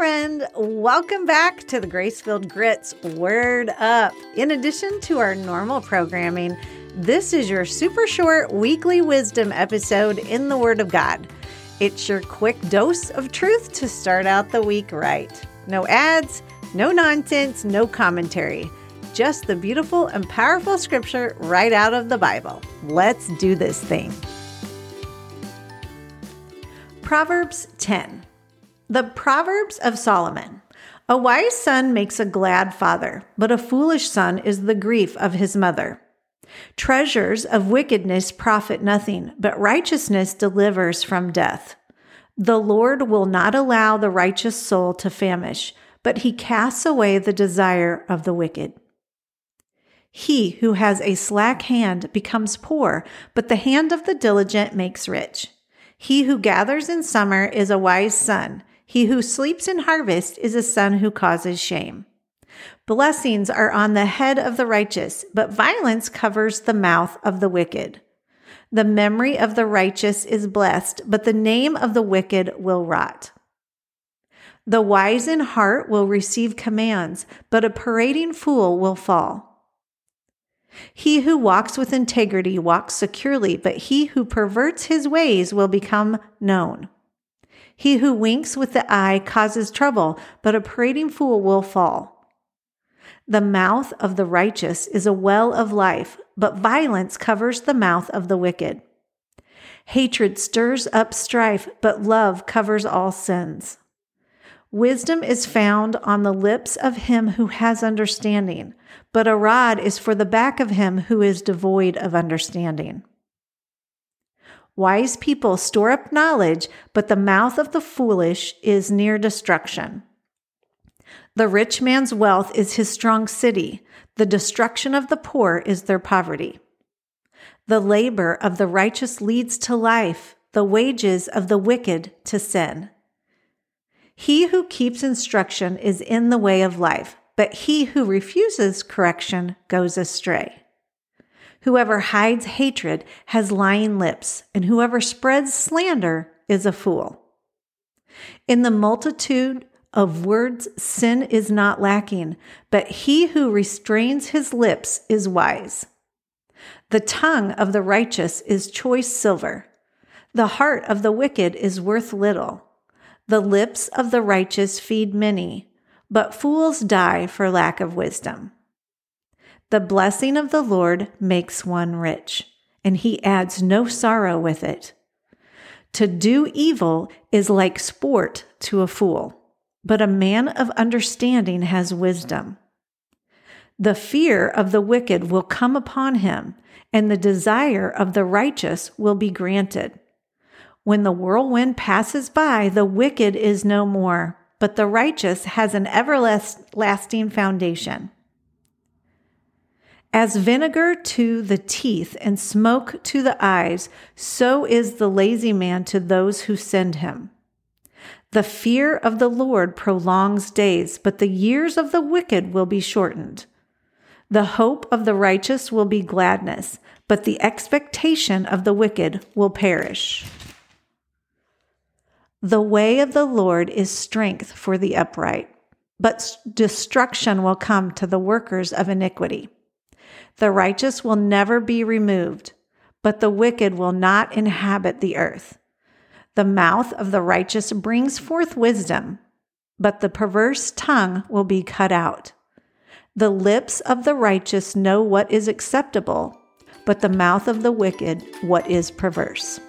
friend. Welcome back to the Grace-Filled Grit's Word Up. In addition to our normal programming, this is your super short weekly wisdom episode in the Word of God. It's your quick dose of truth to start out the week right. No ads, no nonsense, no commentary. Just the beautiful and powerful scripture right out of the Bible. Let's do this thing. Proverbs 10. The Proverbs of Solomon. A wise son makes a glad father, but a foolish son is the grief of his mother. Treasures of wickedness profit nothing, but righteousness delivers from death. The Lord will not allow the righteous soul to famish, but he casts away the desire of the wicked. He who has a slack hand becomes poor, but the hand of the diligent makes rich. He who gathers in summer is a wise son. He who sleeps in harvest is a son who causes shame. Blessings are on the head of the righteous, but violence covers the mouth of the wicked. The memory of the righteous is blessed, but the name of the wicked will rot. The wise in heart will receive commands, but a parading fool will fall. He who walks with integrity walks securely, but he who perverts his ways will become known. He who winks with the eye causes trouble, but a parading fool will fall. The mouth of the righteous is a well of life, but violence covers the mouth of the wicked. Hatred stirs up strife, but love covers all sins. Wisdom is found on the lips of him who has understanding, but a rod is for the back of him who is devoid of understanding. Wise people store up knowledge, but the mouth of the foolish is near destruction. The rich man's wealth is his strong city. The destruction of the poor is their poverty. The labor of the righteous leads to life, the wages of the wicked to sin. He who keeps instruction is in the way of life, but he who refuses correction goes astray. Whoever hides hatred has lying lips, and whoever spreads slander is a fool. In the multitude of words, sin is not lacking, but he who restrains his lips is wise. The tongue of the righteous is choice silver. The heart of the wicked is worth little. The lips of the righteous feed many, but fools die for lack of wisdom. The blessing of the Lord makes one rich, and he adds no sorrow with it. To do evil is like sport to a fool, but a man of understanding has wisdom. The fear of the wicked will come upon him, and the desire of the righteous will be granted. When the whirlwind passes by, the wicked is no more, but the righteous has an everlasting foundation. As vinegar to the teeth and smoke to the eyes, so is the lazy man to those who send him. The fear of the Lord prolongs days, but the years of the wicked will be shortened. The hope of the righteous will be gladness, but the expectation of the wicked will perish. The way of the Lord is strength for the upright, but destruction will come to the workers of iniquity. The righteous will never be removed, but the wicked will not inhabit the earth. The mouth of the righteous brings forth wisdom, but the perverse tongue will be cut out. The lips of the righteous know what is acceptable, but the mouth of the wicked what is perverse.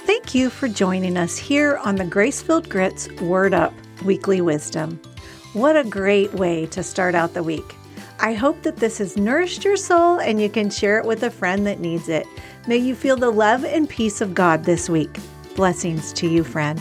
Thank you for joining us here on the Grace-Filled Grit's Word Up Weekly Wisdom. What a great way to start out the week. I hope that this has nourished your soul and you can share it with a friend that needs it. May you feel the love and peace of God this week. Blessings to you, friend.